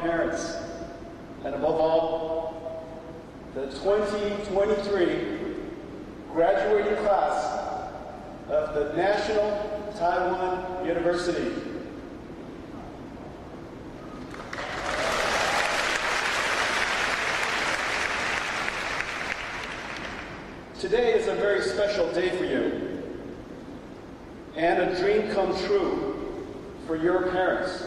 parents, and above all, the 2023 graduating class of the National Taiwan University. Today is a very special day for you and a dream come true for your parents.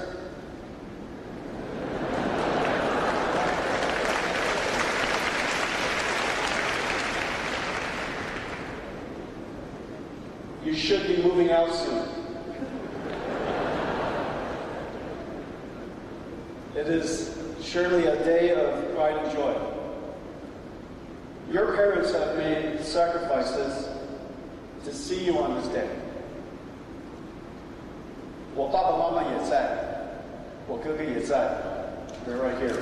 You should be moving out soon. It is surely a day of pride and joy. Your parents have made sacrifices to see you on this day. 我爸爸妈妈也在，我哥哥也在。They're right here.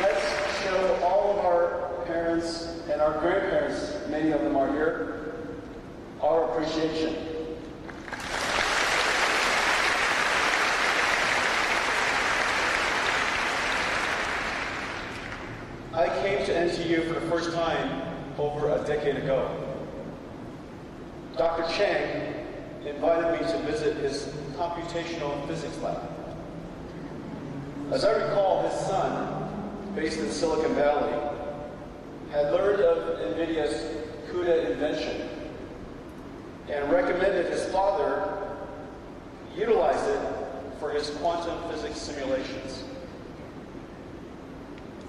Let's show all of our parents and our grandparents, many of them are here, our I came to NTU for the first time over a decade ago. Dr. Chang invited me to visit his computational physics lab. As I recall, his son, based in Silicon Valley, had learned of NVIDIA's CUDA invention and recommended his father utilize it for his quantum physics simulations.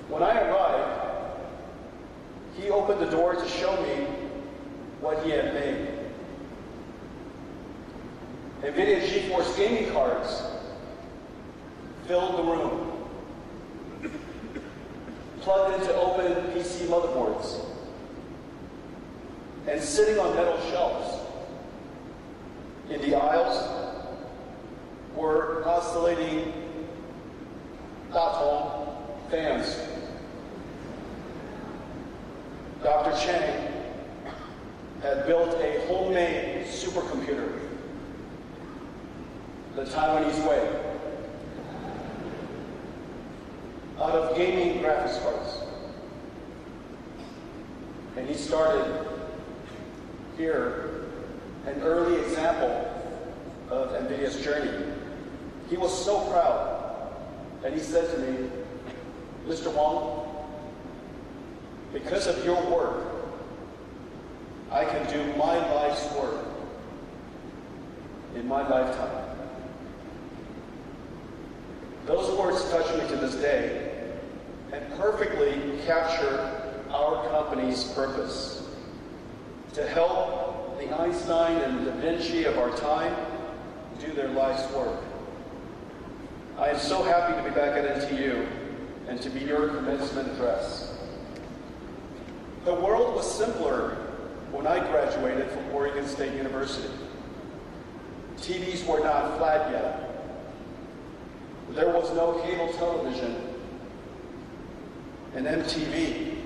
When I arrived, he opened the door to show me what he had made. NVIDIA GeForce gaming cards filled the room, plugged into open PC motherboards, and sitting on metal shelves. In the aisles were oscillating Tatung fans. Dr. Chang had built a homemade supercomputer, the Taiwanese way, out of gaming graphics cards. And he started here an early example of NVIDIA's journey. He was so proud, and he said to me, Mr. Huang, because of your work, I can do my life's work in my lifetime. Those words touch me to this day and perfectly capture our company's purpose to help the Einstein and Da Vinci of our time do their life's work. I am so happy to be back at NTU and to be your commencement address. The world was simpler when I graduated from Oregon State University. TVs were not flat yet. There was no cable television and MTV.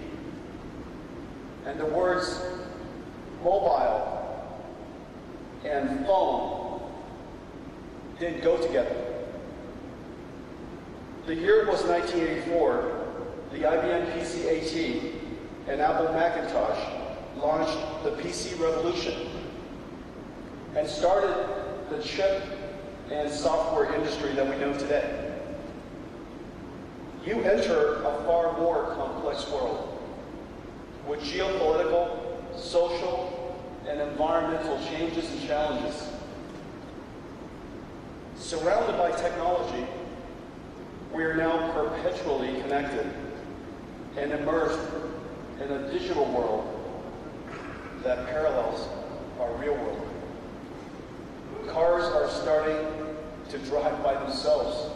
And the words mobile and phone didn't go together. The year was 1984. The IBM PC-AT and Apple Macintosh launched the PC revolution and started the chip and software industry that we know today. You enter a far more complex world with geopolitical, social, and environmental changes and challenges. Surrounded by technology, we are now perpetually connected and immersed in a digital world that parallels our real world. Cars are starting to drive by themselves.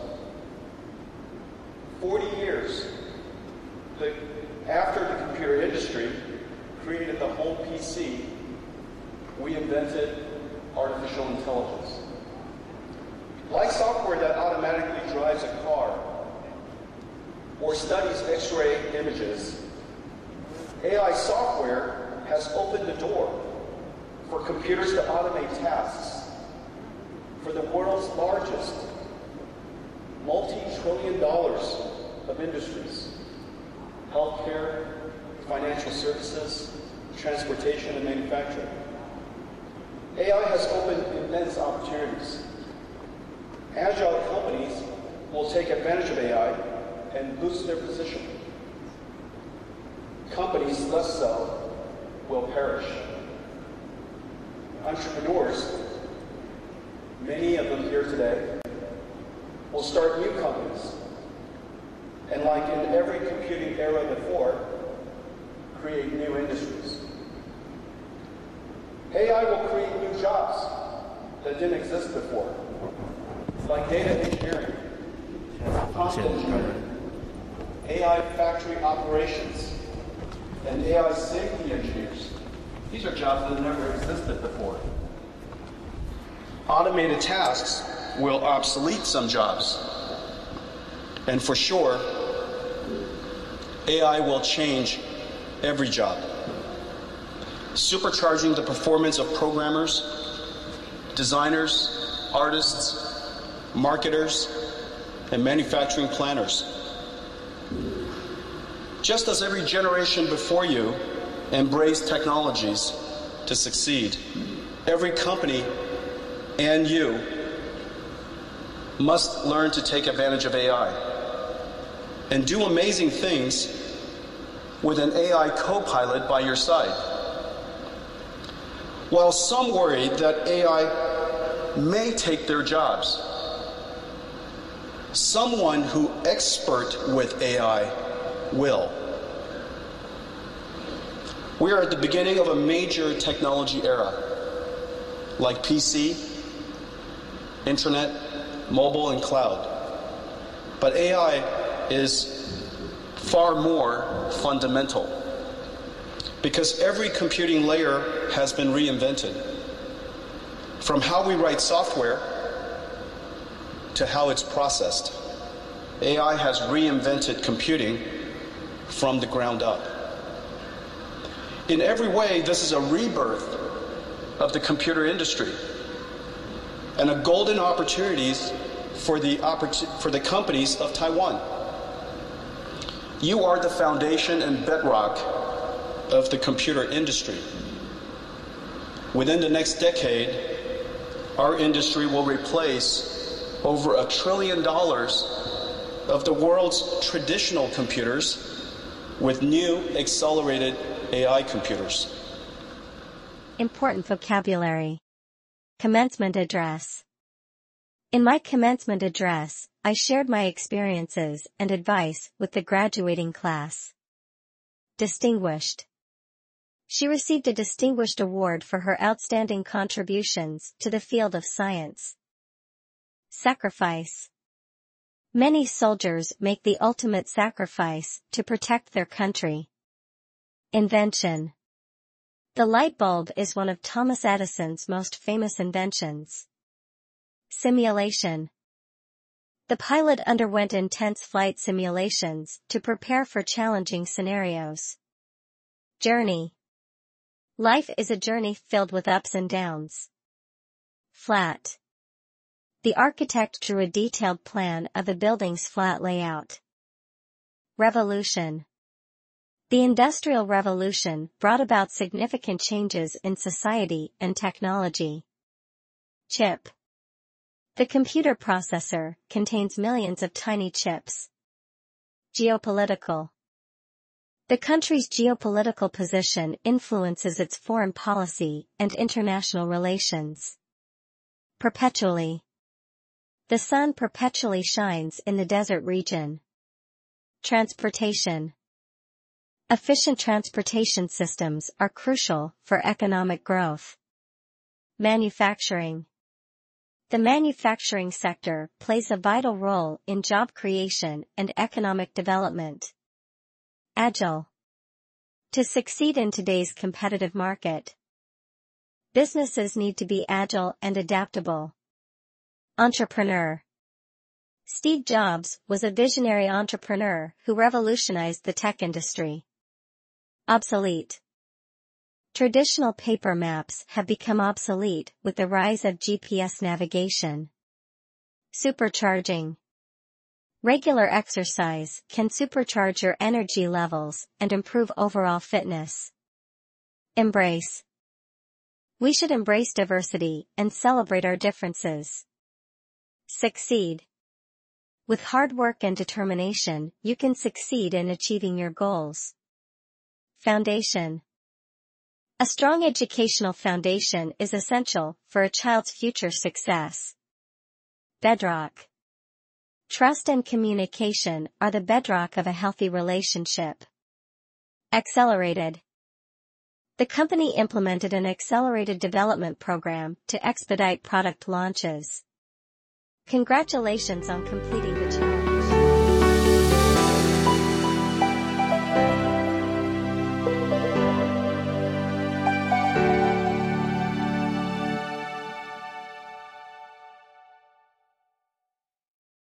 40 years after the computer industry created the home PC, we invented artificial intelligence. Like software that automatically drives a car, or studies X-ray images, AI software has opened the door for computers to automate tasks for the world's largest multi-trillion dollars of industries, healthcare, financial services, transportation, and manufacturing. AI has opened immense opportunities. Agile companies will take advantage of AI and boost their position. Companies less so will perish. Entrepreneurs, many of them here today, will start new companies. And like in every computing era before, create new industries. AI will create new jobs that didn't exist before, like data engineering, prompt engineering, AI factory operations, and AI safety engineers. These are jobs that never existed before. Automated tasks will obsolete some jobs. And for sure, AI will change every job supercharging the performance of programmers, designers, artists, marketers, and manufacturing planners. Just as every generation before you embraced technologies to succeed, every company and you must learn to take advantage of AI and do amazing things with an AI co pilot by your side. While some worry that AI may take their jobs, someone who expert with AI will. We are at the beginning of a major technology era, like PC, internet, mobile, and cloud. But AI is far more fundamental because every computing layer has been reinvented. From how we write software to how it's processed, AI has reinvented computing from the ground up. In every way, this is a rebirth of the computer industry and a golden opportunities for the, for the companies of Taiwan. You are the foundation and bedrock of the computer industry. Within the next decade, our industry will replace over a trillion dollars of the world's traditional computers with new accelerated AI computers. Important vocabulary. Commencement address. In my commencement address, I shared my experiences and advice with the graduating class. Distinguished. She received a distinguished award for her outstanding contributions to the field of science. Sacrifice. Many soldiers make the ultimate sacrifice to protect their country. Invention. The light bulb is one of Thomas Edison's most famous inventions. Simulation. The pilot underwent intense flight simulations to prepare for challenging scenarios. Journey. Life is a journey filled with ups and downs. Flat. The architect drew a detailed plan of the building's flat layout. Revolution. The Industrial Revolution brought about significant changes in society and technology. Chip. The computer processor contains millions of tiny chips. Geopolitical. The country's geopolitical position influences its foreign policy and international relations. Perpetually. The sun perpetually shines in the desert region. Transportation. Efficient transportation systems are crucial for economic growth. Manufacturing. The manufacturing sector plays a vital role in job creation and economic development. Agile. To succeed in today's competitive market, businesses need to be agile and adaptable. Entrepreneur. Steve Jobs was a visionary entrepreneur who revolutionized the tech industry. Obsolete. Traditional paper maps have become obsolete with the rise of GPS navigation. Supercharging. Regular exercise can supercharge your energy levels and improve overall fitness. Embrace. We should embrace diversity and celebrate our differences. Succeed. With hard work and determination, you can succeed in achieving your goals. Foundation. A strong educational foundation is essential for a child's future success. Bedrock. Trust and communication are the bedrock of a healthy relationship. Accelerated. The company implemented an accelerated development program to expedite product launches. Congratulations on completing